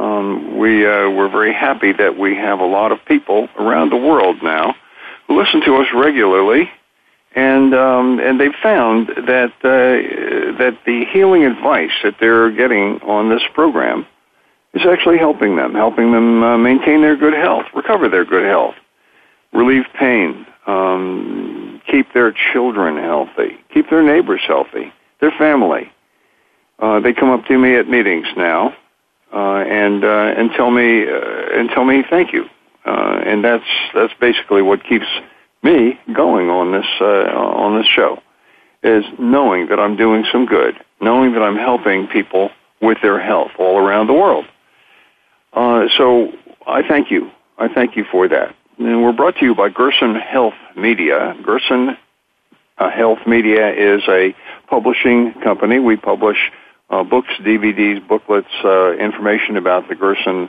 Um, we uh, we're very happy that we have a lot of people around the world now who listen to us regularly, and um, and they've found that uh, that the healing advice that they're getting on this program is actually helping them, helping them uh, maintain their good health, recover their good health, relieve pain, um, keep their children healthy, keep their neighbors healthy, their family. Uh, they come up to me at meetings now and uh, and tell me uh, and tell me thank you, uh, and that's that's basically what keeps me going on this uh, on this show, is knowing that I'm doing some good, knowing that I'm helping people with their health all around the world. Uh, so I thank you. I thank you for that. And we're brought to you by Gerson Health Media. Gerson uh, Health Media is a publishing company. We publish uh, books, DVDs, booklets, uh, information about the Gerson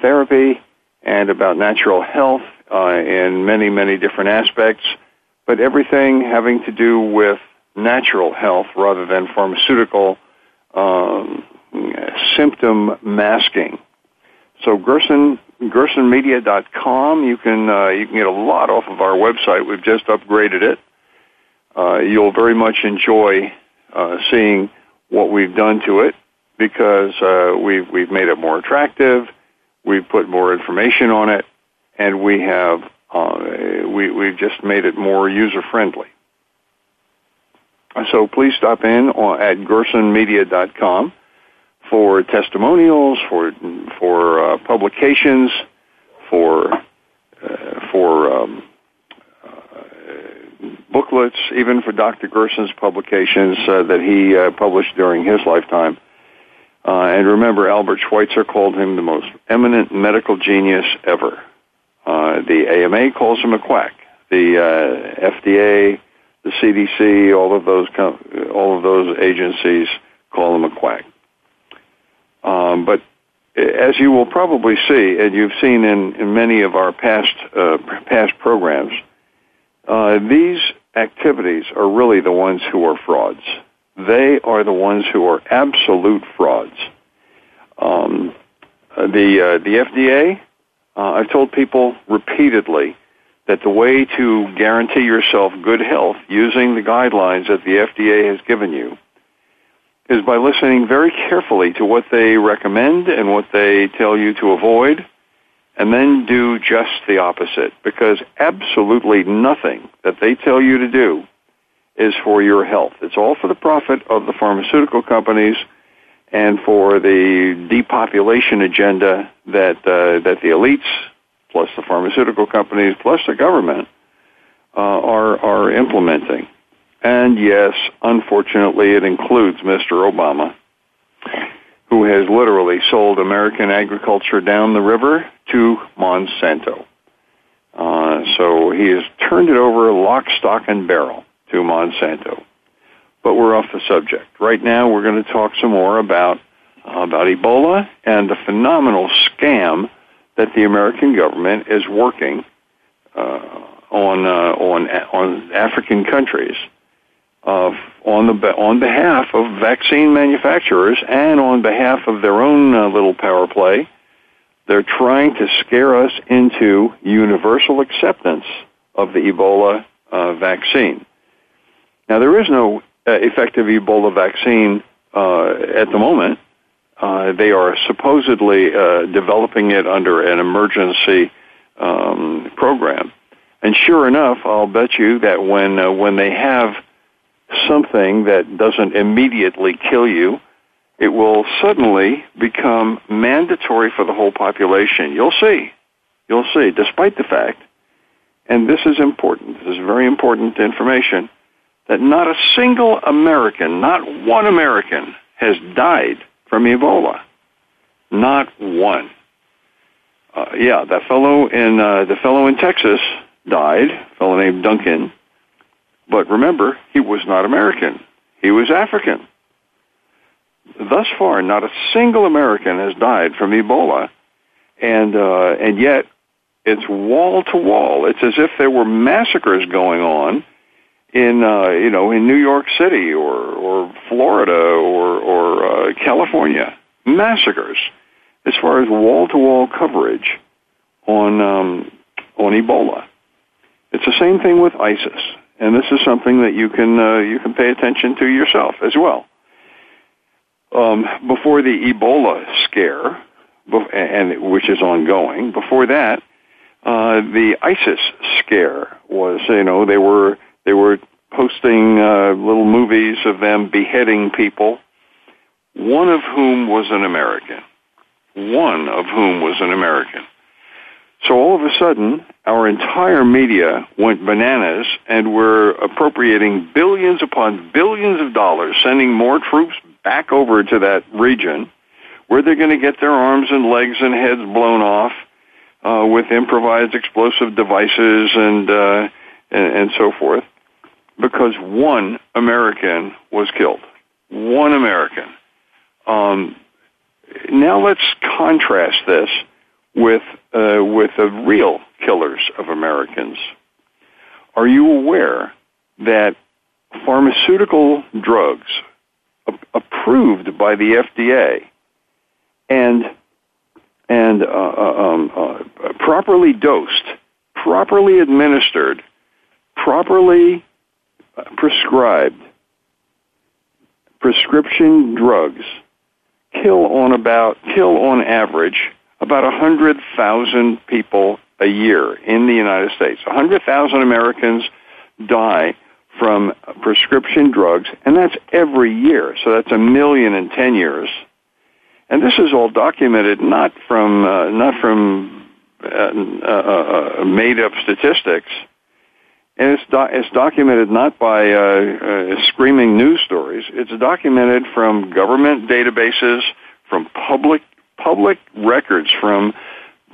therapy and about natural health uh, in many, many different aspects, but everything having to do with natural health rather than pharmaceutical um, symptom masking. So Gerson, GersonMedia.com, you can uh, you can get a lot off of our website. We've just upgraded it. Uh, you'll very much enjoy uh, seeing what we've done to it because uh, we've we've made it more attractive. We've put more information on it, and we have uh, we we've just made it more user friendly. So please stop in at gersonmedia.com for testimonials, for for uh, publications, for uh, for um, booklets, even for Dr. Gerson's publications uh, that he uh, published during his lifetime. Uh, and remember, Albert Schweitzer called him the most eminent medical genius ever. Uh, the AMA calls him a quack. The uh, FDA, the CDC, all of those com- all of those agencies call him a quack. Um, but as you will probably see, and you've seen in, in many of our past uh, past programs, uh, these activities are really the ones who are frauds. They are the ones who are absolute frauds. Um, uh, the uh, the FDA, uh, I've told people repeatedly that the way to guarantee yourself good health using the guidelines that the FDA has given you is by listening very carefully to what they recommend and what they tell you to avoid and then do just the opposite because absolutely nothing that they tell you to do is for your health. It's all for the profit of the pharmaceutical companies and for the depopulation agenda that uh, that the elites plus the pharmaceutical companies plus the government uh, are are implementing. And yes, unfortunately, it includes Mr. Obama who has literally sold American agriculture down the river to Monsanto. Uh, so he has turned it over lock, stock, and barrel to Monsanto. But we're off the subject. Right now, we're going to talk some more about uh, about Ebola and the phenomenal scam that the American government is working uh, on uh, on on African countries on the on behalf of vaccine manufacturers and on behalf of their own uh, little power play They're trying to scare us into universal acceptance of the Ebola uh, vaccine. Now, there is no uh, effective Ebola vaccine uh, at the moment. Uh, they are supposedly developing it under an emergency um, program. And sure enough, I'll bet you that when when they have something that doesn't immediately kill you, it will suddenly become mandatory for the whole population. You'll see. You'll see, despite the fact, and this is important, this is very important information, that not a single American, not one American, has died from Ebola. Not one. Uh, yeah, that fellow in uh, the fellow in Texas died, a fellow named Duncan. But remember, he was not American. He was African. Thus far, not a single American has died from Ebola, and uh, and yet it's wall to wall. It's as if there were massacres going on in uh, you know in New York City or or Florida or or uh, California. Massacres as far as wall to wall coverage on um, on Ebola. It's the same thing with ISIS, and this is something that you can uh, you can pay attention to yourself as well. Um, before the Ebola scare, and which is ongoing, before that, uh, the ISIS scare was you know they were they were posting uh, little movies of them beheading people, one of whom was an American. One of whom was an American. So all of a sudden, our entire media went bananas and were appropriating billions upon billions of dollars, sending more troops back over to that region where they're going to get their arms and legs and heads blown off uh, with improvised explosive devices and, uh, and and so forth, because one American was killed. One American. Um, now let's contrast this with uh, with the real killers of Americans. Are you aware that pharmaceutical drugs approved by the FDA and and uh, uh, um, uh, properly dosed, properly administered, properly uh, prescribed prescription drugs kill on about kill on average about 100,000 people a year in the United States. 100,000 Americans die from prescription drugs, and that's every year. So that's a million in 10 years. And this is all documented not from uh, not from uh, uh, uh made up statistics, and it's do- it's documented not by uh, uh, screaming news stories. It's documented from government databases, from public public records, from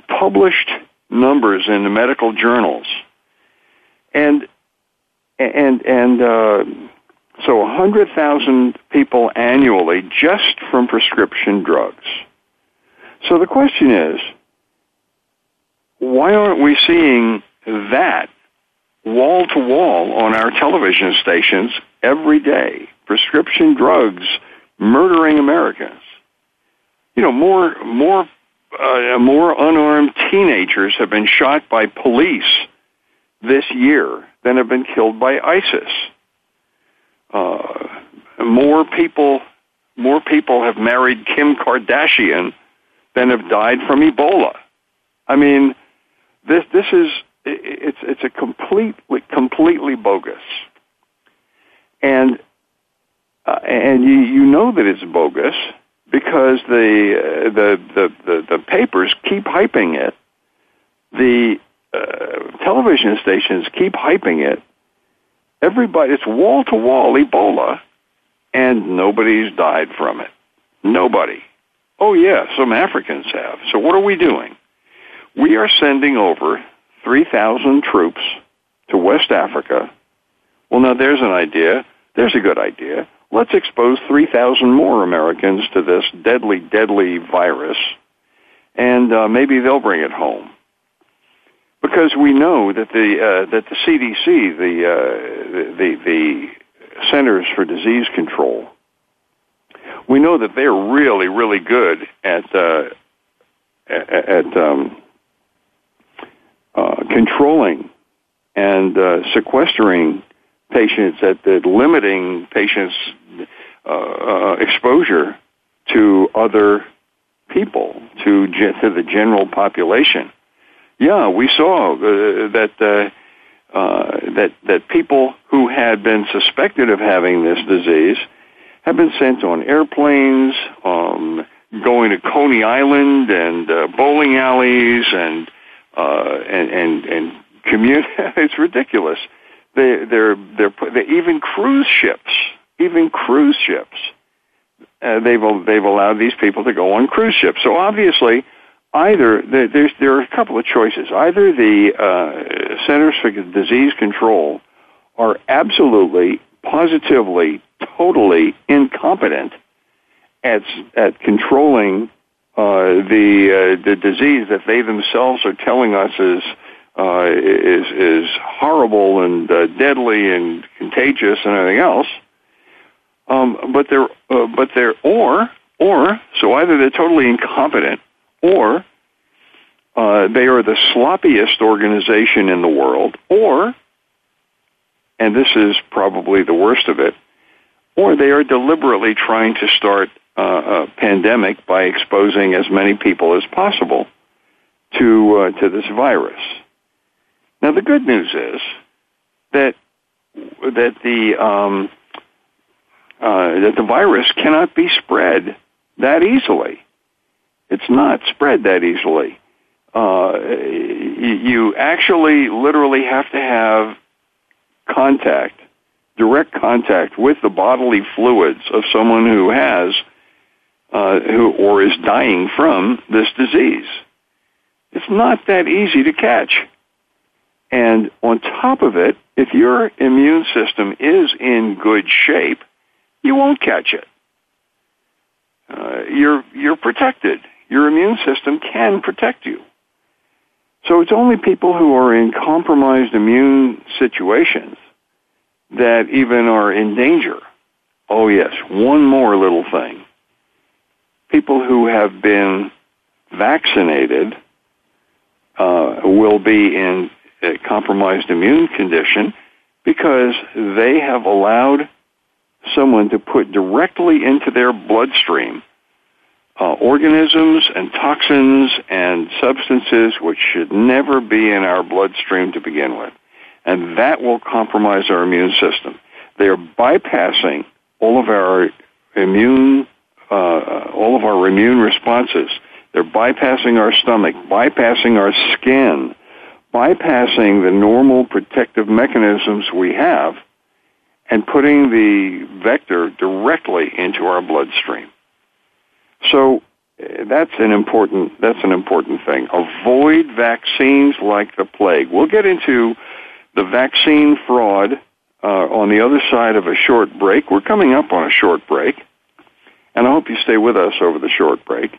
published numbers in the medical journals, and and and uh, so 100,000 people annually just from prescription drugs. So the question is, why aren't we seeing that wall to wall on our television stations every day? Prescription drugs murdering Americans. You know, more more uh, more unarmed teenagers have been shot by police this year than have been killed by ISIS. Uh, more people, more people have married Kim Kardashian than have died from Ebola. I mean, this this is it's it's a completely completely bogus, and uh, and you you know that it's bogus because the uh, the, the the the papers keep hyping it. The uh, television stations keep hyping it. Everybody, it's wall to wall Ebola, and nobody's died from it. Nobody. Oh, yeah, some Africans have. So what are we doing? We are sending over 3,000 troops to West Africa. Well, now there's an idea. There's a good idea. Let's expose 3,000 more Americans to this deadly, deadly virus, and uh, maybe they'll bring it home. Because we know that the uh, that the CDC, the, uh, the the Centers for Disease Control, we know that they're really really good at uh, at, um, uh, controlling and uh, sequestering patients, that, that limiting patients' uh, uh, exposure to other people, to to the general population. Yeah, we saw uh, that uh, uh, that that people who had been suspected of having this disease have been sent on airplanes, um, going to Coney Island and uh, bowling alleys and uh, and and and commun- It's ridiculous. They they're they're they, even cruise ships, even cruise ships. Uh, they've they've allowed these people to go on cruise ships. So obviously, either there's there are a couple of choices. Either the uh, Centers for Disease Control are absolutely, positively, totally incompetent at at controlling uh, the uh, the disease that they themselves are telling us is uh, is is horrible and uh, deadly and contagious and everything else. Um, but they're uh, but they're or or so either they're totally incompetent or uh, they are the sloppiest organization in the world, or and this is probably the worst of it, or they are deliberately trying to start uh, a pandemic by exposing as many people as possible to uh, to this virus. Now, the good news is that that the um, uh, that the virus cannot be spread that easily. It's not spread that easily. Uh, you actually literally have to have contact, direct contact with the bodily fluids of someone who has uh, who or is dying from this disease. It's not that easy to catch. And on top of it, if your immune system is in good shape, you won't catch it. Uh, you're you're protected. Your immune system can protect you. So it's only people who are in compromised immune situations that even are in danger. Oh yes, one more little thing. People who have been vaccinated uh, will be in a compromised immune condition because they have allowed someone to put directly into their bloodstream uh, organisms and toxins and substances which should never be in our bloodstream to begin with. And that will compromise our immune system. They are bypassing all of our immune, uh, all of our immune responses. They're bypassing our stomach, bypassing our skin, bypassing the normal protective mechanisms we have and putting the vector directly into our bloodstream. So eh, that's an important that's an important thing. Avoid vaccines like the plague. We'll get into the vaccine fraud uh, on the other side of a short break. We're coming up on a short break, and I hope you stay with us over the short break.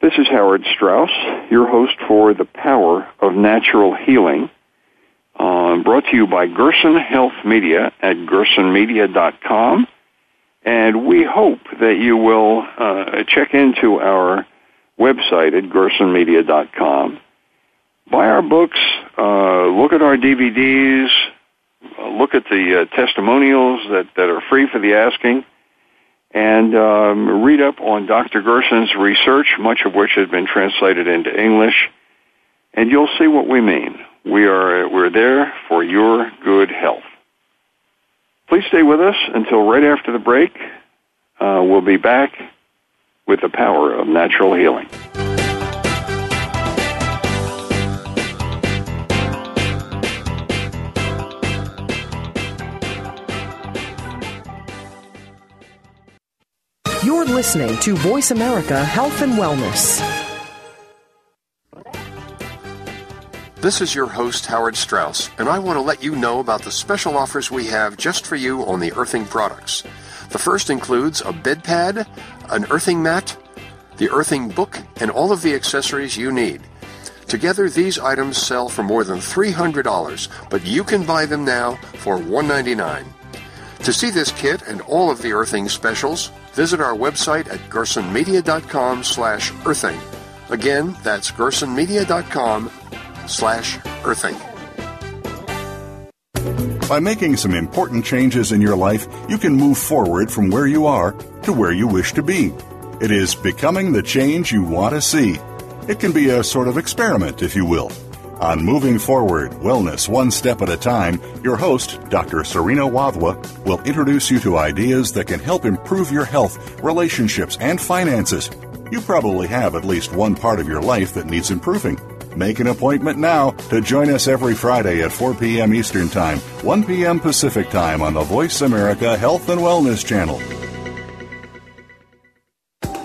This is Howard Strauss, your host for The Power of Natural Healing, uh, brought to you by Gerson Health Media at gersonmedia.com. And we hope that you will uh, check into our website at gersonmedia.com. Buy our books, uh, look at our DVDs, look at the uh, testimonials that, that are free for the asking and um, read up on Dr. Gerson's research, much of which has been translated into English, and you'll see what we mean. We are we're there for your good health. Please stay with us until right after the break. Uh, we'll be back with the power of natural healing. Listening to Voice America Health and Wellness. This is your host, Howard Strauss, and I want to let you know about the special offers we have just for you on the earthing products. The first includes a bed pad, an earthing mat, the earthing book, and all of the accessories you need. Together, these items sell for more than $300, but you can buy them now for 199. To see this kit and all of the earthing specials, visit our website at gersonmedia.com slash earthing. Again, that's gersonmedia.com slash earthing. By making some important changes in your life, you can move forward from where you are to where you wish to be. It is becoming the change you want to see. It can be a sort of experiment, if you will. On Moving Forward Wellness One Step at a Time, your host, Dr. Serena Wadhwa, will introduce you to ideas that can help improve your health, relationships, and finances. You probably have at least one part of your life that needs improving. Make an appointment now to join us every Friday at 4 p.m. Eastern Time, 1 p.m. Pacific Time on the Voice America Health and Wellness Channel.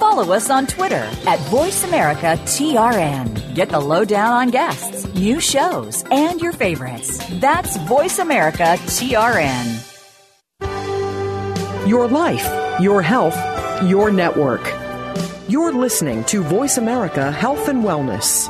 Follow us on Twitter at VoiceAmericaTRN. Get the lowdown on guests, new shows, and your favorites. That's VoiceAmericaTRN. Your life, your health, your network. You're listening to Voice America Health and Wellness.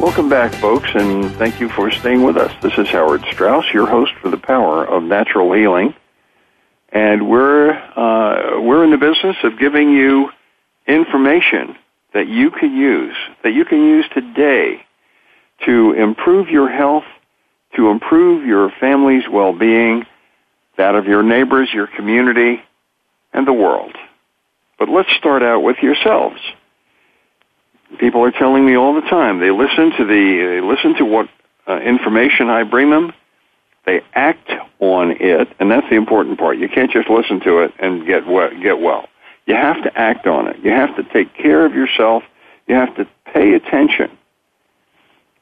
Welcome back, folks, and thank you for staying with us. This is Howard Strauss, your host for the Power of Natural Healing, and we're uh, we're in the business of giving you information that you can use that you can use today to improve your health, to improve your family's well-being, that of your neighbors, your community, and the world. But let's start out with yourselves people are telling me all the time they listen to the they listen to what uh, information I bring them. They act on it, and that's the important part. You can't just listen to it and get well, get well. You have to act on it. You have to take care of yourself. You have to pay attention.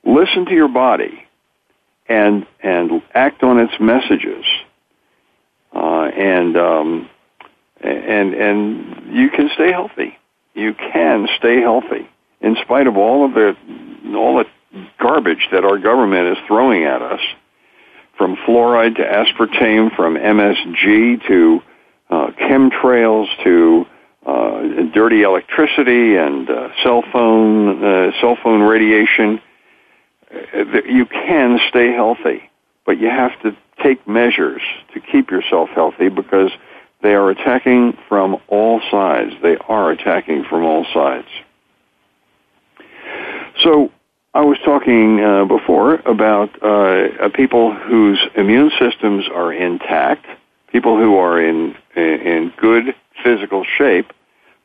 Listen to your body, and and act on its messages. Uh, and um, and and you can stay healthy. You can stay healthy in spite of all of the all the garbage that our government is throwing at us, from fluoride to aspartame, from MSG to uh, chemtrails to uh, dirty electricity and uh, cell phone uh, cell phone radiation. Uh, you can stay healthy, but you have to take measures to keep yourself healthy because they are attacking from all sides. They are attacking from all sides. So I was talking uh, before about uh, people whose immune systems are intact, people who are in in good physical shape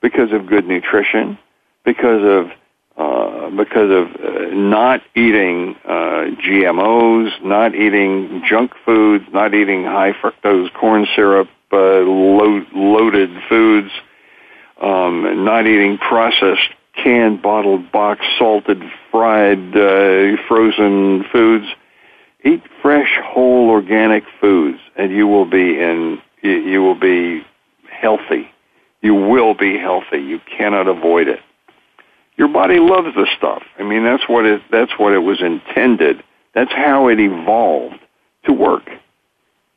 because of good nutrition, because of uh, because of uh, not eating uh, GMOs, not eating junk foods, not eating high fructose corn syrup uh, lo- loaded foods, um, not eating processed canned, bottled, box, salted, fried, uh, frozen foods. Eat fresh, whole, organic foods, and you will be in. You will be healthy. You will be healthy. You cannot avoid it. Your body loves the stuff. I mean, that's what it. That's what it was intended. That's how it evolved to work.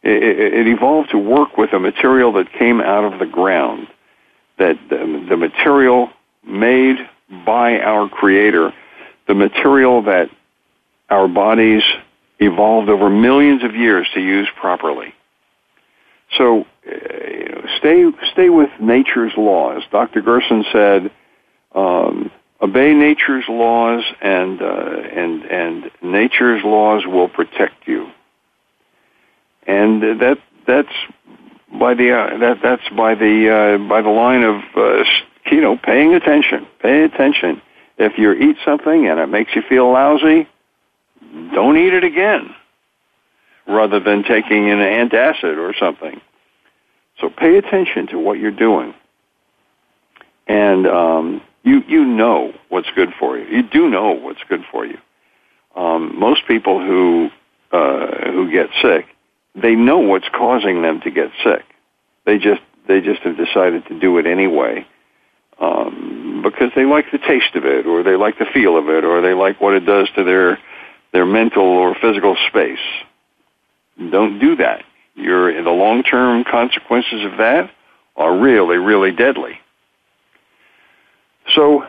It, it, it evolved to work with a material that came out of the ground. That the, the material made by our Creator, the material that our bodies evolved over millions of years to use properly. So, uh, stay stay with nature's laws. Dr. Gerson said, um, "Obey nature's laws, and uh, and and nature's laws will protect you." And that that's by the uh, that that's by the uh, by the line of uh, you know, paying attention. Pay attention. If you eat something and it makes you feel lousy, don't eat it again rather than taking an antacid or something. So pay attention to what you're doing. And um, you, you know what's good for you. You do know what's good for you. Um, most people who, uh, who get sick, they know what's causing them to get sick. They just, they just have decided to do it anyway um, because they like the taste of it, or they like the feel of it, or they like what it does to their their mental or physical space. Don't do that. You're the long term consequences of that are really, really deadly. So,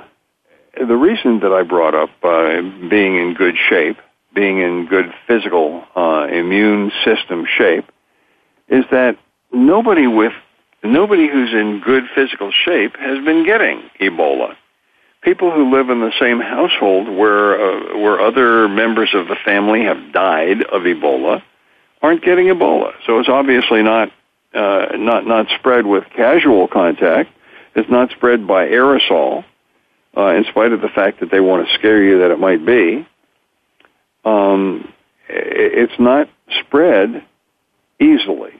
the reason that I brought up uh, being in good shape, being in good physical uh, immune system shape, is that nobody with nobody who's in good physical shape has been getting Ebola. People who live in the same household where uh, where other members of the family have died of Ebola aren't getting Ebola. So it's obviously not uh, not not spread with casual contact. It's not spread by aerosol, uh, in spite of the fact that they want to scare you that it might be. Um, it's not spread easily,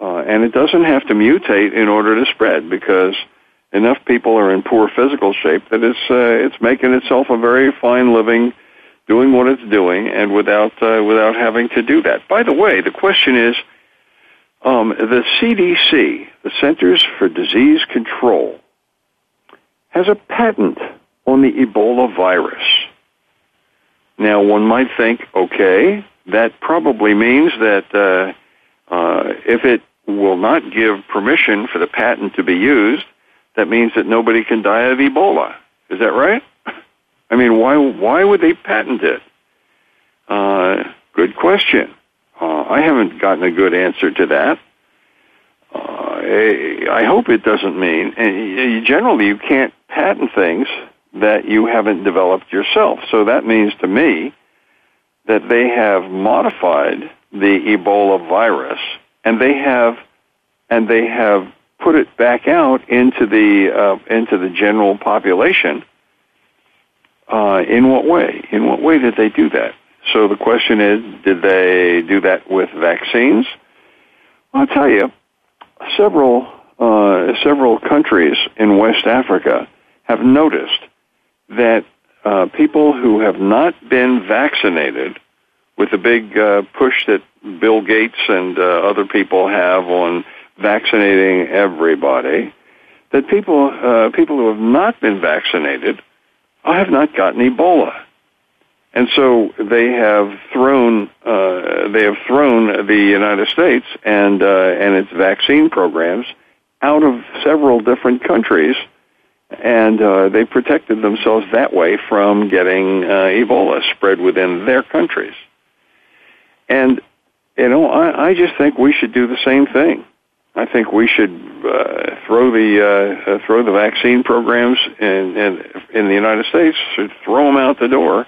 uh, and it doesn't have to mutate in order to spread because enough people are in poor physical shape that it's uh, it's making itself a very fine living doing what it's doing and without uh, without having to do that. By the way, the question is um, the CDC, the Centers for Disease Control, has a patent on the Ebola virus. Now, one might think, okay, that probably means that uh, if it will not give permission for the patent to be used, that means that nobody can die of Ebola. Is that right? I mean, why why would they patent it? Uh, good question. Uh, I haven't gotten a good answer to that. Uh, I hope it doesn't mean, and generally you can't patent things that you haven't developed yourself. So that means to me that they have modified the Ebola virus and they have and they have put it back out into the uh, into the general population uh, in what way? In what way did they do that? So the question is, did they do that with vaccines? I'll tell you, several uh, several countries in West Africa have noticed that uh, people who have not been vaccinated with the big uh, push that Bill Gates and uh, other people have on vaccinating everybody, that people uh, people who have not been vaccinated I have not gotten Ebola. And so they have thrown uh, they have thrown the United States and uh, and its vaccine programs out of several different countries, and uh, they protected themselves that way from getting uh, Ebola spread within their countries. And you know, I, I just think we should do the same thing. I think we should uh, throw the uh, uh, throw the vaccine programs in, in in the United States, should throw them out the door,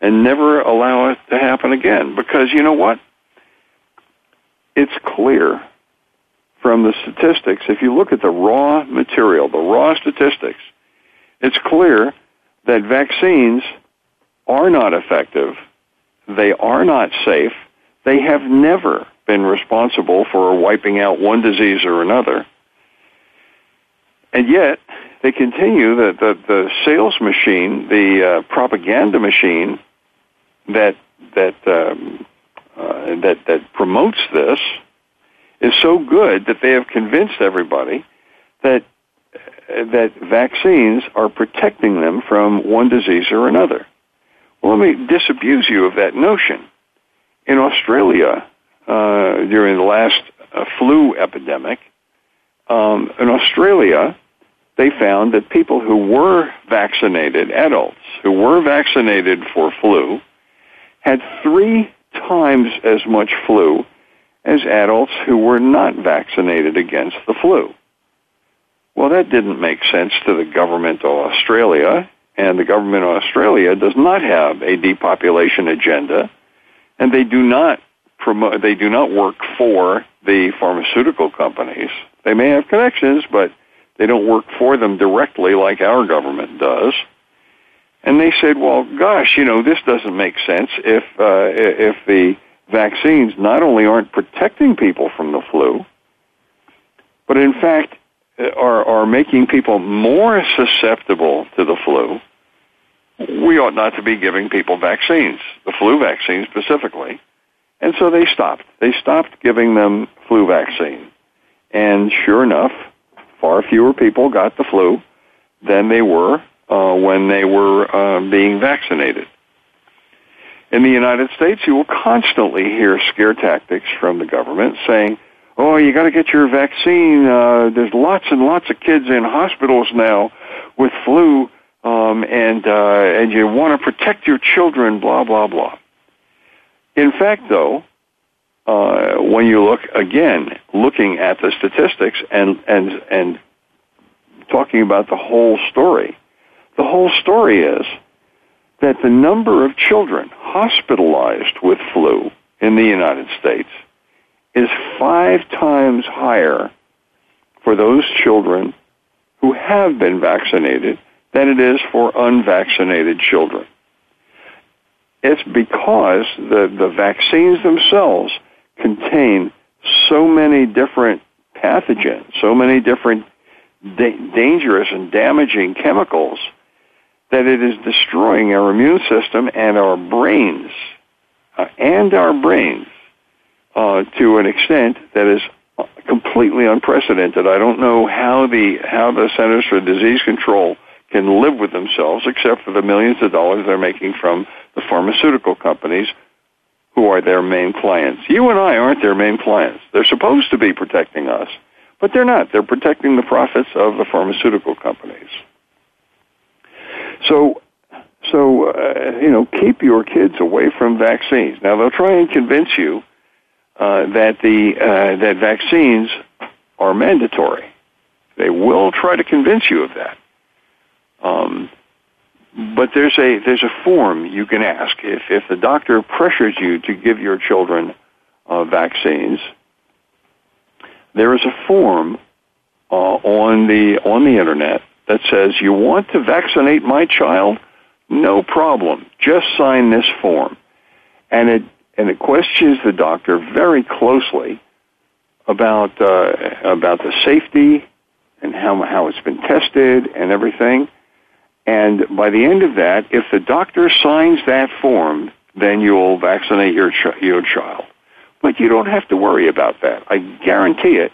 and never allow it to happen again. Because you know what? It's clear from the statistics. If you look at the raw material, the raw statistics, it's clear that vaccines are not effective. They are not safe. They have never been responsible for wiping out one disease or another. And yet, they continue the, the, the sales machine, the uh, propaganda machine that that um, uh, that that promotes this is so good that they have convinced everybody that that vaccines are protecting them from one disease or another. Well, let me disabuse you of that notion. In Australia, uh, during the last uh, flu epidemic. Um, in Australia, they found that people who were vaccinated, adults who were vaccinated for flu, had three times as much flu as adults who were not vaccinated against the flu. Well, that didn't make sense to the government of Australia, and the government of Australia does not have a depopulation agenda, and they do not promote, they do not work for the pharmaceutical companies. They may have connections, but they don't work for them directly like our government does. And they said, well, gosh, you know, this doesn't make sense if, uh, if the vaccines not only aren't protecting people from the flu, but in fact are, are making people more susceptible to the flu, we ought not to be giving people vaccines, the flu vaccine specifically. And so they stopped. They stopped giving them flu vaccine. And sure enough, far fewer people got the flu than they were uh, when they were uh, being vaccinated. In the United States, you will constantly hear scare tactics from the government saying, "Oh, you got to get your vaccine. Uh, there's lots and lots of kids in hospitals now with flu, um, and uh, and you want to protect your children." Blah blah blah. In fact, though, uh, when you look again, looking at the statistics and and and talking about the whole story, the whole story is that the number of children hospitalized with flu in the United States is five times higher for those children who have been vaccinated than it is for unvaccinated children. It's because the, the vaccines themselves contain so many different pathogens, so many different da- dangerous and damaging chemicals that it is destroying our immune system and our brains, uh, and our brains, uh, to an extent that is completely unprecedented. I don't know how the how the Centers for Disease Control can live with themselves, except for the millions of dollars they're making from the pharmaceutical companies, who are their main clients. You and I aren't their main clients. They're supposed to be protecting us, but they're not. They're protecting the profits of the pharmaceutical companies. So, so uh, you know, keep your kids away from vaccines. Now they'll try and convince you uh, that the uh, that vaccines are mandatory. They will try to convince you of that. Um, but there's a there's a form you can ask if if the doctor pressures you to give your children uh, vaccines. There is a form uh, on the on the internet that says, You want to vaccinate my child? No problem. Just sign this form. And it, and it questions the doctor very closely about, uh, about the safety and how, how it's been tested and everything. And by the end of that, if the doctor signs that form, then you'll vaccinate your, ch- your child. But you don't have to worry about that. I guarantee it.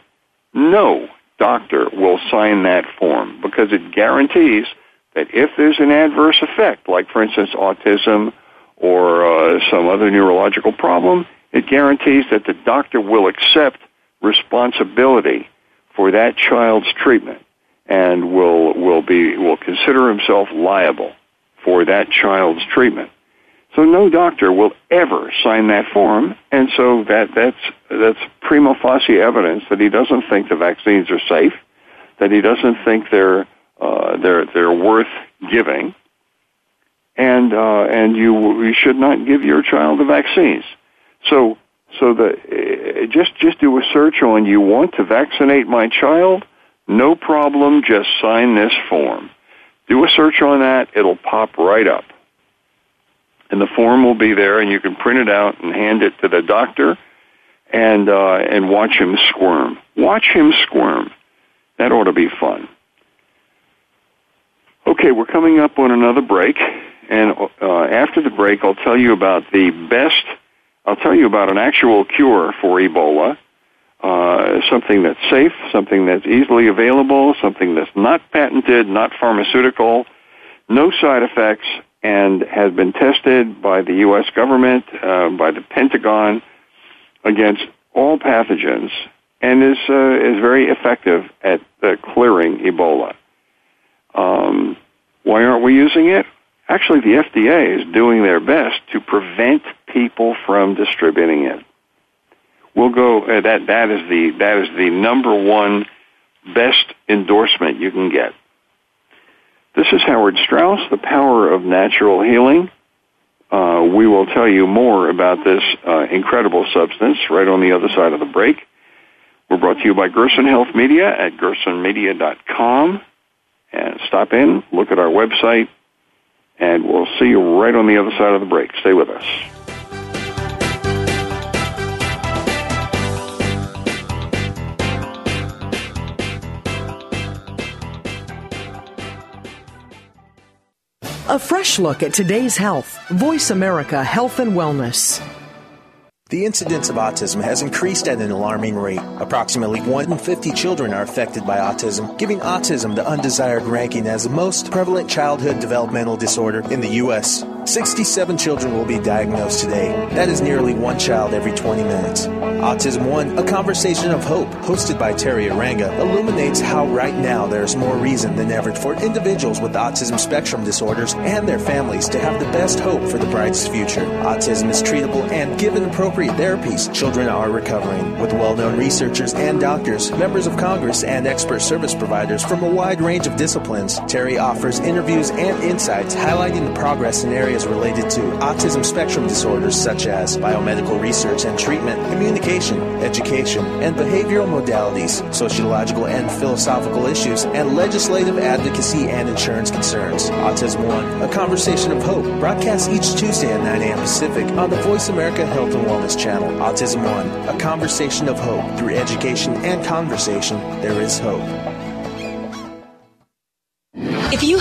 No doctor will sign that form because it guarantees that if there's an adverse effect, like for instance autism or uh, some other neurological problem, it guarantees that the doctor will accept responsibility for that child's treatment and will will be will consider himself liable for that child's treatment. So no doctor will ever sign that form, and so that that's that's prima facie evidence that he doesn't think the vaccines are safe, that he doesn't think they're uh, they're they're worth giving, and uh, and you you should not give your child the vaccines. So so the uh, just just do a search on you want to vaccinate my child, no problem. Just sign this form. Do a search on that; it'll pop right up and the form will be there, and you can print it out and hand it to the doctor, and uh, and watch him squirm. Watch him squirm. That ought to be fun. Okay, we're coming up on another break, and uh, after the break, I'll tell you about the best. I'll tell you about an actual cure for Ebola, uh, something that's safe, something that's easily available, something that's not patented, not pharmaceutical, no side effects, and has been tested by the U.S. government, uh, by the Pentagon, against all pathogens, and is uh, is very effective at uh, clearing Ebola. Um, why aren't we using it? Actually, the FDA is doing their best to prevent people from distributing it. We'll go. Uh, that that is the that is the number one best endorsement you can get. This is Howard Strauss, The Power of Natural Healing. Uh, we will tell you more about this uh, incredible substance right on the other side of the break. We're brought to you by Gerson Health Media at gersonmedia.com. And stop in, look at our website, and we'll see you right on the other side of the break. Stay with us. A fresh look at today's health. Voice America Health and Wellness. The incidence of autism has increased at an alarming rate. Approximately 1 in 50 children are affected by autism, giving autism the undesired ranking as the most prevalent childhood developmental disorder in the U.S. 67 children will be diagnosed today. That is nearly one child every 20 minutes. Autism One, a conversation of hope, hosted by Teri Arranga, illuminates how right now there is more reason than ever for individuals with autism spectrum disorders and their families to have the best hope for the brightest future. Autism is treatable and given appropriate appropriate therapies, children are recovering. With well known researchers and doctors, members of Congress, and expert service providers from a wide range of disciplines, Teri offers interviews and insights highlighting the progress in areas related to autism spectrum disorders such as biomedical research and treatment, communication, education, and behavioral modalities, sociological and philosophical issues, and legislative advocacy and insurance concerns. Autism One, a conversation of hope, broadcasts each Tuesday at 9 a.m. Pacific on the Voice America Health and Wellness channel, Autism One, a conversation of hope. Through education and conversation, there is hope.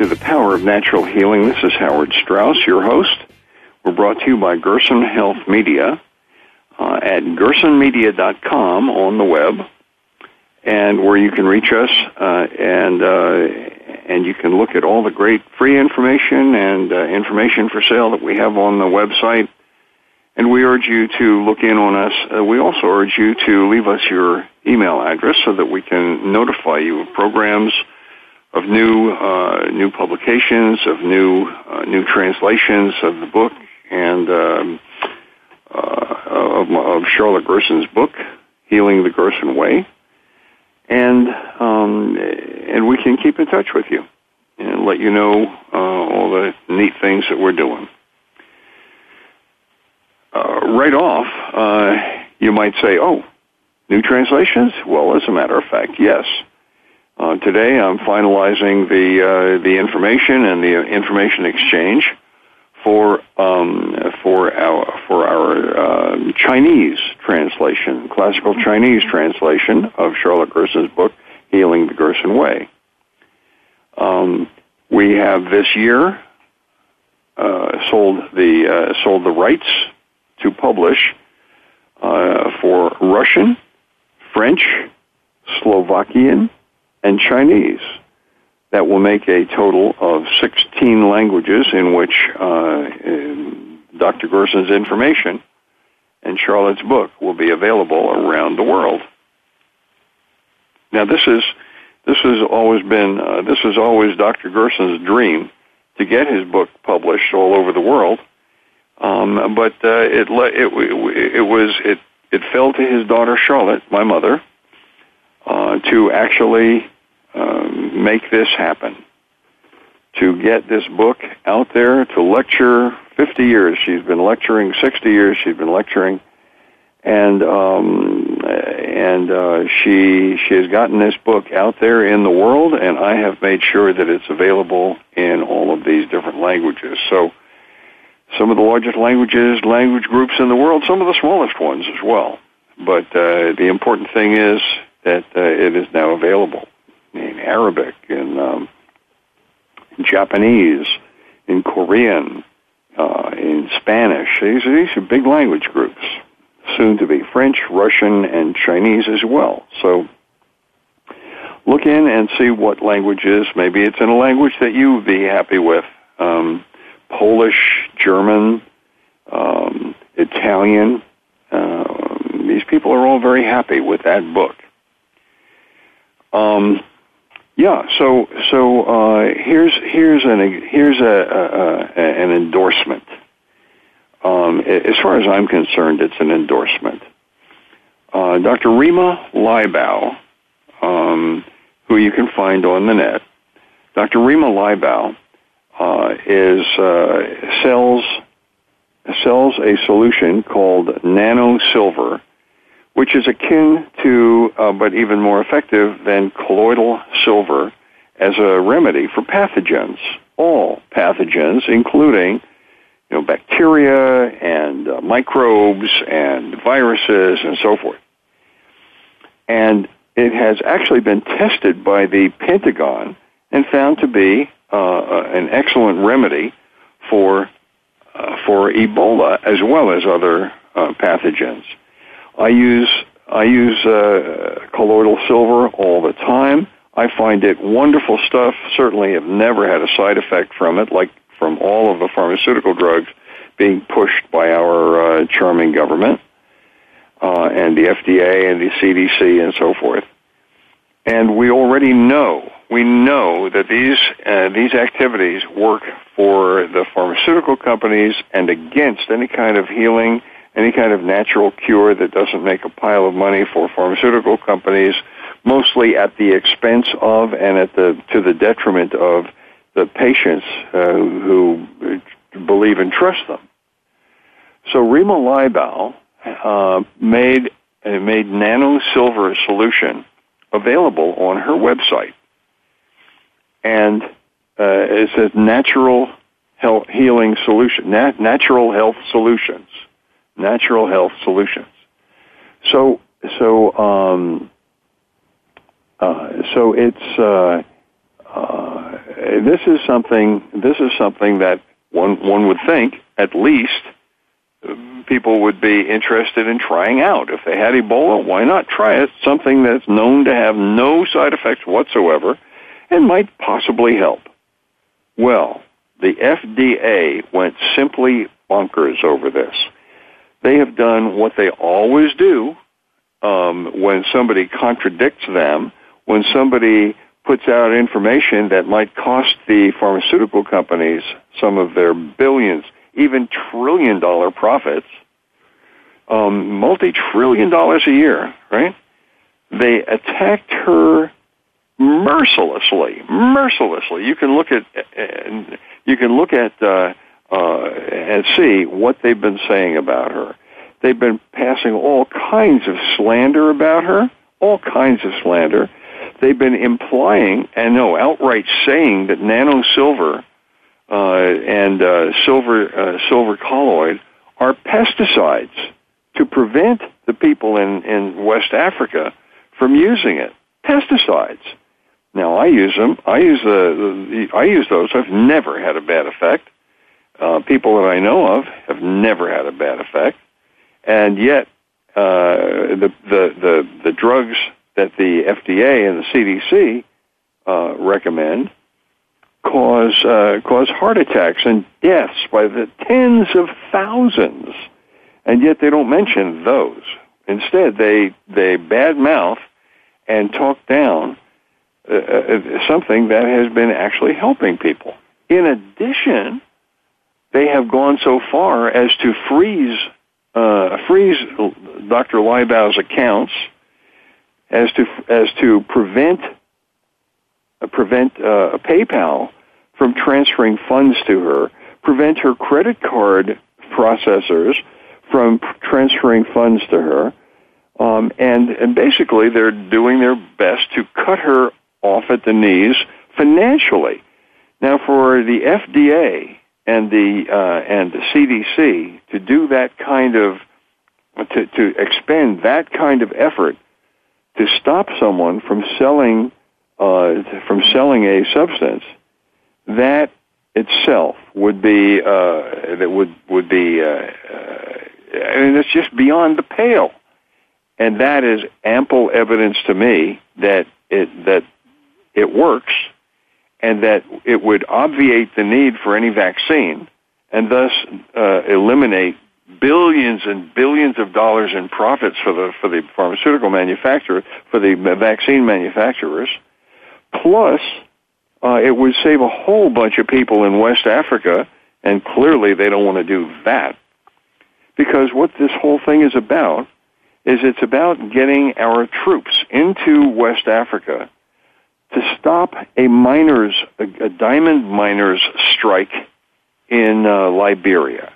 to the Power of Natural Healing. This is Howard Strauss, your host. We're brought to you by Gerson Health Media uh, at gersonmedia.com on the web, and where you can reach us uh, and uh, and you can look at all the great free information and uh, information for sale that we have on the website. And we urge you to look in on us. Uh, we also urge you to leave us your email address so that we can notify you of programs of new uh, new publications, of new uh, new translations of the book, and um, uh, of, of, Charlotte Gerson's book, Healing the Gerson Way, and um, and we can keep in touch with you and let you know uh, all the neat things that we're doing. Uh, right off, uh, you might say, "Oh, new translations." Well, as a matter of fact, yes. Uh, today, I'm finalizing the uh, the information and the information exchange for um, for our for our uh, Chinese translation, classical Chinese translation of Charlotte Gerson's book, Healing the Gerson Way. Um, we have this year uh, sold the uh, sold the rights to publish uh, for Russian, French, Slovakian and Chinese. That will make a total of 16 languages in which uh, Dr. Gerson's information and Charlotte's book will be available around the world. Now, this is this has always been uh, this is always Dr. Gerson's dream to get his book published all over the world. Um, but uh, it, it it was it it fell to his daughter Charlotte, my mother, uh, to actually um, make this happen. To get this book out there, to lecture 50 years. She's been lecturing 60 years. She's been lecturing, and um, and uh, she she has gotten this book out there in the world, and I have made sure that it's available in all of these different languages. So some of the largest languages, language groups in the world, some of the smallest ones as well. But uh, the important thing is that uh, it is now available in Arabic, in, um, in Japanese, in Korean, uh, in Spanish. These are, these are big language groups, soon to be French, Russian, and Chinese as well. So look in and see what languages. Maybe it's in a language that you would be happy with. Um, Polish, German, um, Italian. Uh, these people are all very happy with that book. Um, yeah, so so uh, here's here's an here's a, a, a an endorsement. Um, as far as I'm concerned, it's an endorsement. Uh, Dr. Rima Laibow, um, who you can find on the net, Dr. Rima Laibow uh, is uh, sells sells a solution called Nano Silver, which is akin to, uh, but even more effective than colloidal silver as a remedy for pathogens, all pathogens, including you know, bacteria and uh, microbes and viruses and so forth. And it has actually been tested by the Pentagon and found to be uh, uh an excellent remedy for uh, for Ebola as well as other uh, pathogens. I use I use uh, colloidal silver all the time. I find it wonderful stuff. Certainly, have never had a side effect from it, like from all of the pharmaceutical drugs being pushed by our uh, charming government uh, and the FDA and the CDC and so forth. And we already know, we know that these, uh, these activities work for the pharmaceutical companies and against any kind of healing, any kind of natural cure that doesn't make a pile of money for pharmaceutical companies, mostly at the expense of and at the, to the detriment of the patients uh, who believe and trust them. So Rima Laibow uh, made uh, made nano silver solution available on her website, and uh, it says natural health healing solution, nat- natural health solutions, natural health solutions. So so um, uh, so it's uh, uh, this is something this is something that one one would think at least people would be interested in trying out. If they had Ebola, why not try it? Something that's known to have no side effects whatsoever and might possibly help. Well, the FDA went simply bonkers over this. They have done what they always do um, when somebody contradicts them, when somebody puts out information that might cost the pharmaceutical companies some of their billions even trillion dollar profits, um, multi trillion dollars a year, right? They attacked her mercilessly, mercilessly. You can look at you can look at uh, uh, and see what they've been saying about her. They've been passing all kinds of slander about her, all kinds of slander. They've been implying and no, outright saying that nano silver uh, and uh, silver uh, silver colloid are pesticides to prevent the people in, in West Africa from using it. Pesticides. Now I use them. I use the, the I use those. I've never had a bad effect. Uh, people that I know of have never had a bad effect, and yet uh, the, the the the drugs that the FDA and the CDC uh, recommend cause uh, cause heart attacks and deaths by the tens of thousands, and yet they don't mention those. Instead, they they badmouth and talk down uh, uh, something that has been actually helping people. In addition, they have gone so far as to freeze uh, freeze Dr. Laibow's accounts as to as to prevent uh, prevent uh, PayPal from transferring funds to her, prevent her credit card processors from transferring funds to her, um, and and basically they're doing their best to cut her off at the knees financially. Now, for the FDA and the uh, and the CDC to do that kind of to, to expend that kind of effort to stop someone from selling uh, from selling a substance, that itself would be uh, that would would be. Uh, uh, I mean, it's just beyond the pale, and that is ample evidence to me that it that it works and that it would obviate the need for any vaccine and thus uh, eliminate billions and billions of dollars in profits for the for the pharmaceutical manufacturer for the vaccine manufacturers. Plus uh, it would save a whole bunch of people in West Africa and clearly they don't want to do that. Because what this whole thing is about is it's about getting our troops into West Africa to stop a miners, a, a diamond miners strike in uh, Liberia.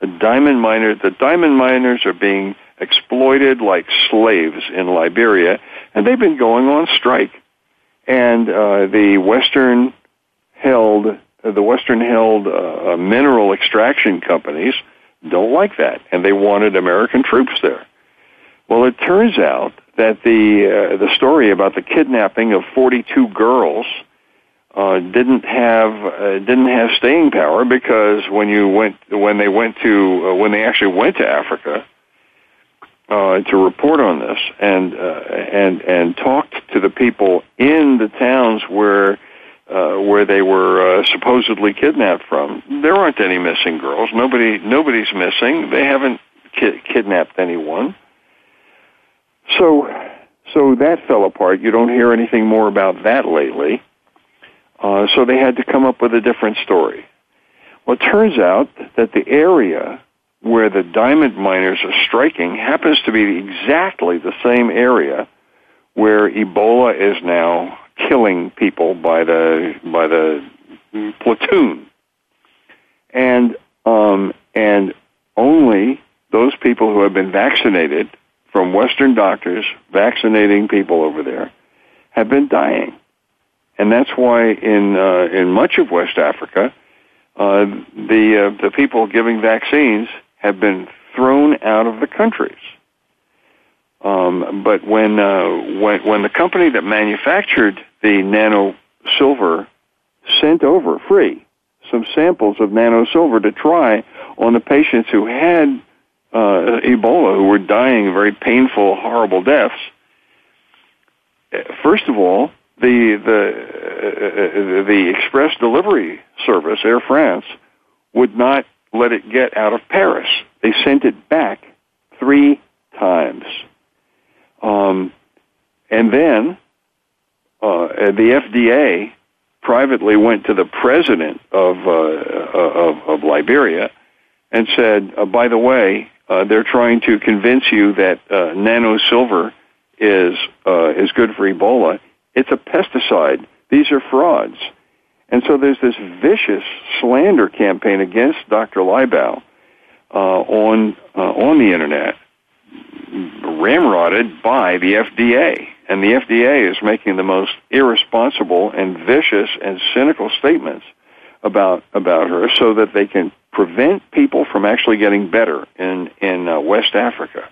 The diamond miners, the diamond miners are being exploited like slaves in Liberia, and they've been going on strike. And uh, the Western held, uh, the Western held uh, mineral extraction companies don't like that, and they wanted American troops there. Well, it turns out that the uh, the story about the kidnapping of 42 girls uh, didn't have uh, didn't have staying power because when you went when they went to uh, when they actually went to Africa uh, to report on this and uh, and and talked to the people in the towns where uh, where they were uh, supposedly kidnapped from. There aren't any missing girls. Nobody nobody's missing. They haven't ki- kidnapped anyone. So, so that fell apart. You don't hear anything more about that lately. Uh, so they had to come up with a different story. Well, it turns out that the area where the diamond miners are striking happens to be exactly the same area where Ebola is now killing people by the by the platoon, and um, and only those people who have been vaccinated from Western doctors vaccinating people over there have been dying. And that's why in, uh, in much of West Africa, uh, the, uh, the people giving vaccines have been thrown out of the countries. Um, but when, uh, when, when the company that manufactured the nano silver sent over free some samples of nano silver to try on the patients who had uh, Ebola who were dying very painful, horrible deaths. First of all, the the uh, the express delivery service, Air France, would not let it get out of Paris. They sent it back three times, um, and then uh, the FDA privately went to the president of uh, of, of Liberia and said, uh, "By the way, uh, they're trying to convince you that uh, nano silver is uh, is good for Ebola. It's a pesticide. These are frauds. And so there's this vicious slander campaign against Dr. Laibow uh, on uh, on the internet, ramrodded by the FDA. And the FDA is making the most irresponsible and vicious and cynical statements about about her, so that they can prevent people from actually getting better in in uh, West Africa.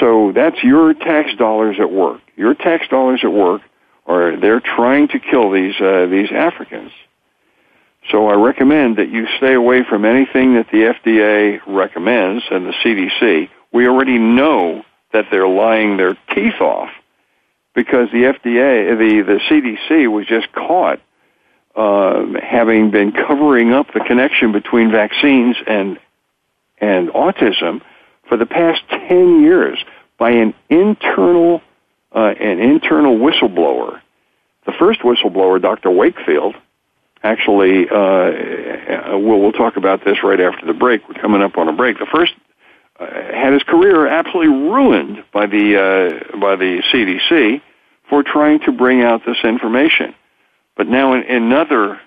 So that's your tax dollars at work. Your tax dollars at work are they're trying to kill these uh, these Africans. So I recommend that you stay away from anything that the FDA recommends and the CDC. We already know that they're lying their teeth off because the FDA, the the CDC was just caught uh, having been covering up the connection between vaccines and and autism for the past ten years by an internal uh, an internal whistleblower. The first whistleblower, Dr. Wakefield, actually, uh, we'll, we'll talk about this right after the break. We're coming up on a break. The first uh, had his career absolutely ruined by the uh, by the CDC for trying to bring out this information. But now another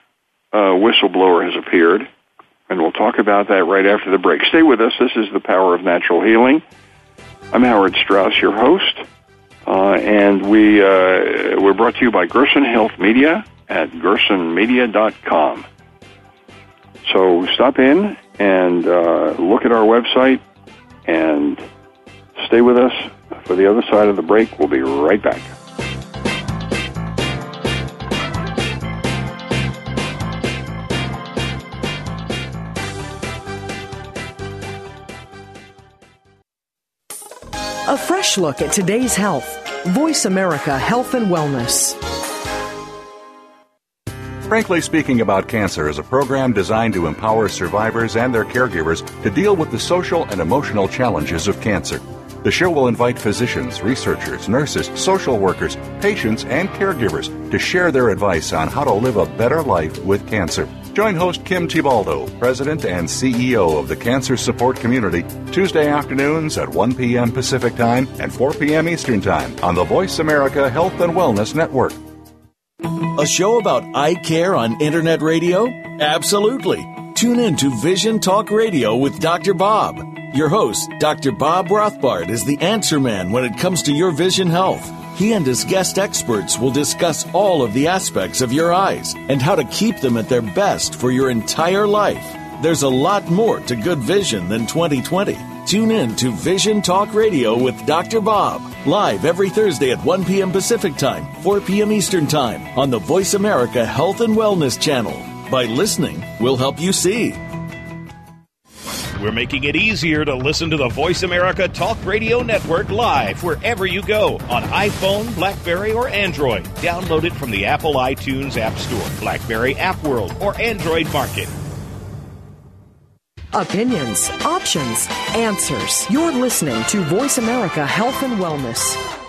uh, whistleblower has appeared, and we'll talk about that right after the break. Stay with us. This is the power of natural healing. I'm Howard Strauss, your host, uh, and we uh, we're brought to you by Gerson Health Media at gersonmedia.com. So stop in and uh, look at our website and stay with us for the other side of the break. We'll be right back. A fresh look at today's health. Voice America Health and Wellness. Frankly Speaking About Cancer is a program designed to empower survivors and their caregivers to deal with the social and emotional challenges of cancer. The show will invite physicians, researchers, nurses, social workers, patients, and caregivers to share their advice on how to live a better life with cancer. Join host Kim Thiboldeaux, President and CEO of the Cancer Support Community, Tuesday afternoons at 1 p.m. Pacific Time and 4 p.m. Eastern Time on the Voice America Health and Wellness Network. A show about eye care on Internet radio? Absolutely. Tune in to Vision Talk Radio with Dr. Bob. Your host, Dr. Bob Rothbard, is the answer man when it comes to your vision health. He and his guest experts will discuss all of the aspects of your eyes and how to keep them at their best for your entire life. There's a lot more to good vision than 2020. Tune in to Vision Talk Radio with Dr. Bob, live every Thursday at 1 p.m. Pacific Time, 4 p.m. Eastern Time on the Voice America Health and Wellness Channel. By listening, we'll help you see. We're making it easier to listen to the Voice America Talk Radio Network live wherever you go on iPhone, Blackberry, or Android. Download it from the Apple iTunes App Store, Blackberry App World, or Android Market. Opinions, options, answers. You're listening to Voice America Health and Wellness.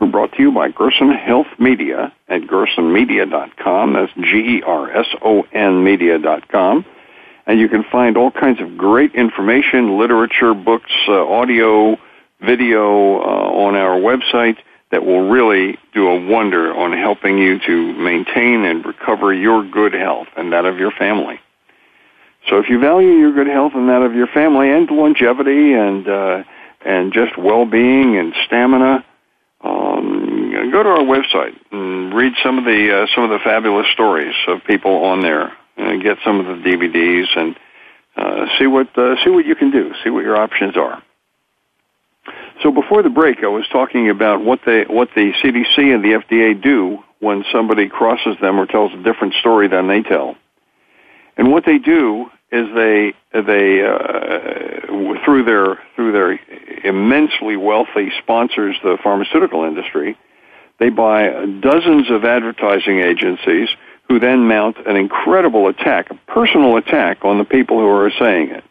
We're brought to you by Gerson Health Media at gersonmedia.com. That's G-E-R-S-O-N media.com. And you can find all kinds of great information, literature, books, uh, audio, video uh, on our website that will really do a wonder on helping you to maintain and recover your good health and that of your family. So if you value your good health and that of your family and longevity and uh, and just well-being and stamina, um, go to our website and read some of the uh, some of the fabulous stories of people on there, and get some of the DVDs and uh, see what uh, see what you can do, see what your options are. So before the break, I was talking about what they what the CDC and the FDA do when somebody crosses them or tells a different story than they tell, and what they do is they they uh, through their through their immensely wealthy sponsors, the pharmaceutical industry, they buy dozens of advertising agencies who then mount an incredible attack, a personal attack on the people who are saying it.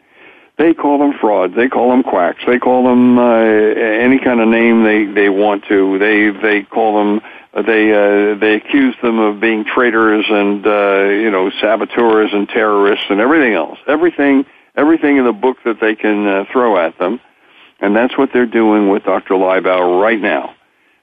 They call them frauds. They call them quacks. They call them uh, any kind of name they they want to. They they call them they uh, they accuse them of being traitors and uh, you know saboteurs and terrorists and everything else. Everything everything in the book that they can uh, throw at them, and that's what they're doing with Dr. Leibauer right now.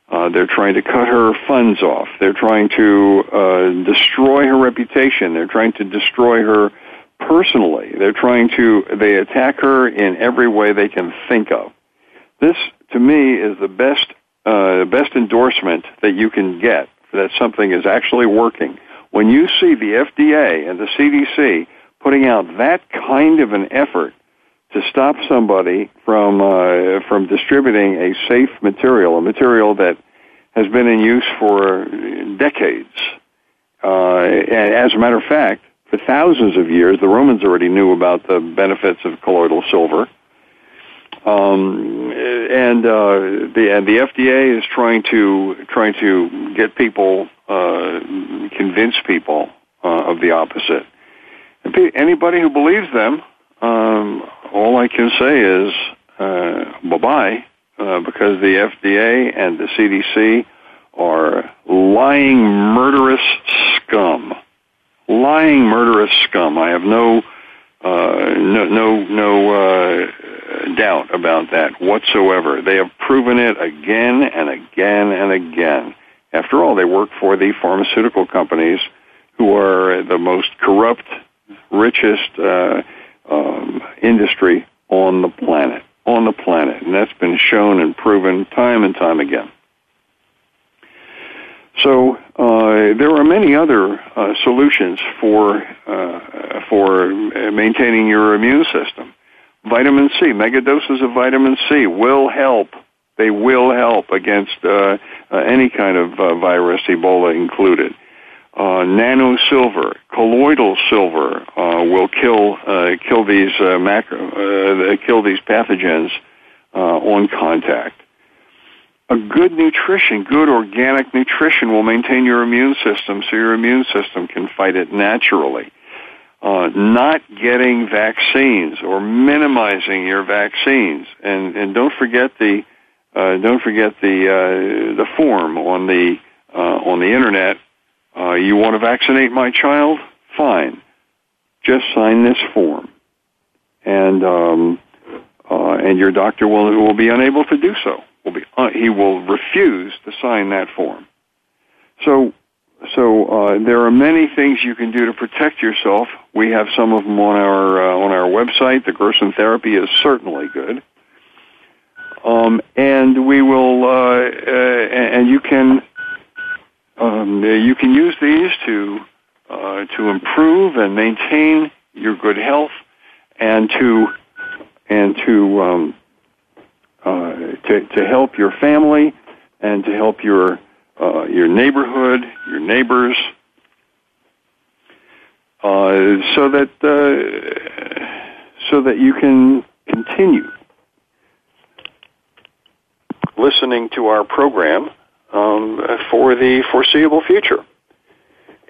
Uh, they're trying to cut her funds off. They're trying to uh, destroy her reputation. They're trying to destroy her personally. They're trying to they attack her in every way they can think of. This, to me, is the best uh, best endorsement that you can get that something is actually working. When you see the FDA and the CDC putting out that kind of an effort to stop somebody from uh, from distributing a safe material, a material that has been in use for decades. Uh, and as a matter of fact, for thousands of years, the Romans already knew about the benefits of colloidal silver. Um, and uh, the and the FDA is trying to trying to get people uh, convince people uh, of the opposite. And anybody who believes them, um, all I can say is uh, bye bye, uh, because the FDA and the CDC are lying, murderous scum. Lying, murderous scum. I have no uh, no no no uh, doubt about that whatsoever. They have proven it again and again and again. After all, they work for the pharmaceutical companies who are the most corrupt, richest uh, um, industry on the planet. on the planet, and that's been shown and proven time and time again. So uh, there are many other uh, solutions for uh, for maintaining your immune system. Vitamin C, mega doses of vitamin C will help. They will help against uh, uh, any kind of uh, virus, Ebola included. nano silver, colloidal silver will kill kill these macro kill these pathogens on contact a good nutrition, good organic nutrition will maintain your immune system so your immune system can fight it naturally. Uh, not getting vaccines or minimizing your vaccines, and and don't forget the uh, don't forget the uh, the form on the uh, on the internet. Uh, you want to vaccinate my child? Fine, just sign this form, and um, uh, and your doctor will will be unable to do so will be uh, he will refuse to sign that form. So so uh, there are many things you can do to protect yourself. We have some of them on our uh, on our website. The Gerson therapy is certainly good, um, and we will uh, uh and you can um, you can use these to uh, to improve and maintain your good health, and to and to um, uh, to, to help your family and to help your uh, your neighborhood, your neighbors, uh, so that uh, so that you can continue listening to our program um, for the foreseeable future.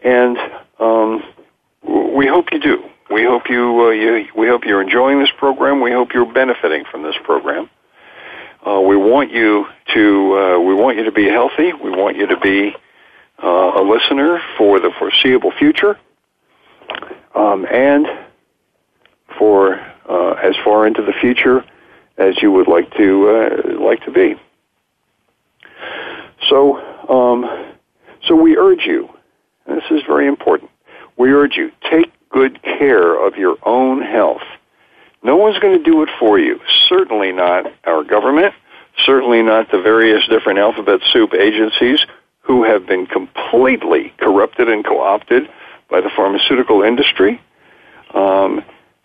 And um, we hope you do. We hope you, uh, you we hope you're enjoying this program. We hope you're benefiting from this program. Uh, we want you to uh, we want you to be healthy. We want you to be uh, a listener for the foreseeable future, um, and for uh, as far into the future as you would like to uh, like to be. So, um, so we urge you. this is very important. We urge you take good care of your own health. No one's going to do it for you. Certainly not our government. Certainly not the various different alphabet soup agencies who have been completely corrupted and co-opted by the pharmaceutical industry um,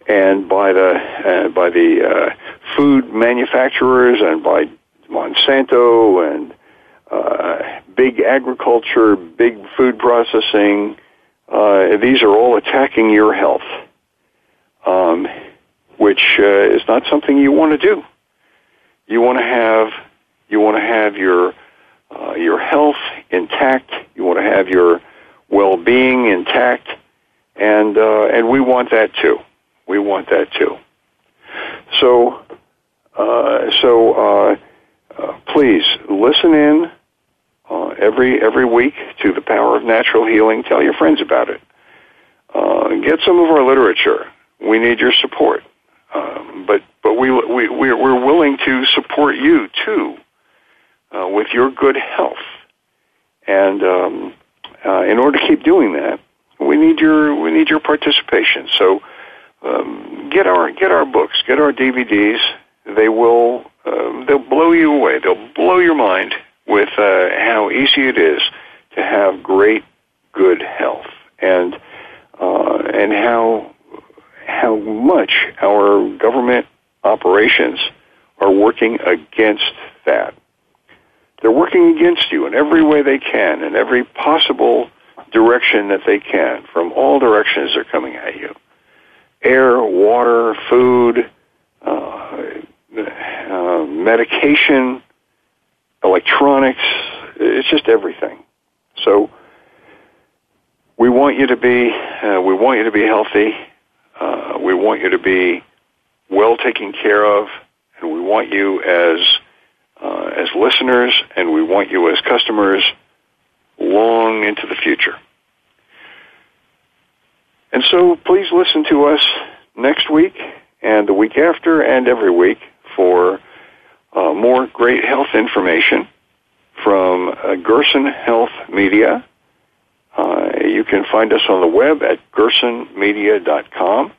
and by the uh, by the uh, food manufacturers and by Monsanto and uh, big agriculture, big food processing. Uh, these are all attacking your health. Um, which uh, is not something you want to do. You want to have you want to have your uh, your health intact. You want to have your well-being intact, and uh, and we want that too. We want that too. So uh, so uh, uh, please listen in uh, every every week to the power of natural healing. Tell your friends about it. Uh, get some of our literature. We need your support. Um, but but we we we're, willing to support you too uh, with your good health, and um, uh, in order to keep doing that, we need your we need your participation. So um, get our get our books, get our DVDs. They will uh, they'll blow you away. They'll blow your mind with uh, how easy it is to have great good health and uh, and how how much our government operations are working against that. They're working against you in every way they can, in every possible direction that they can. From all directions, they're coming at you air, water, food, uh, uh, medication, electronics. It's just everything. So we want you to be uh, we want you to be healthy. Uh, we want you to be well taken care of, and we want you as uh, as listeners, and we want you as customers long into the future. And so, please listen to us next week and the week after, and every week for uh, more great health information from uh, Gerson Health Media uh, you can find us on the web at gersonmedia.com.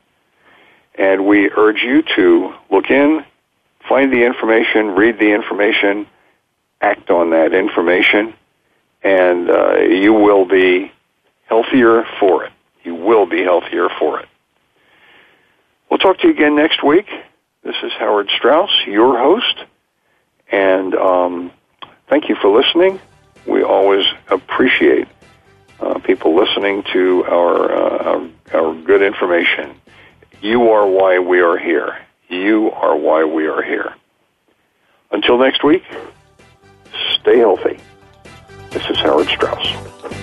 And we urge you to look in find the information, read the information, act on that information, and uh, you will be healthier for it. You will be healthier for it. We'll talk to you again next week. This is Howard Strauss, your host, and um, thank you for listening. We always appreciate uh, people listening to our, uh, our, our good information. You are why we are here. You are why we are here. Until next week, stay healthy. This is Howard Strauss.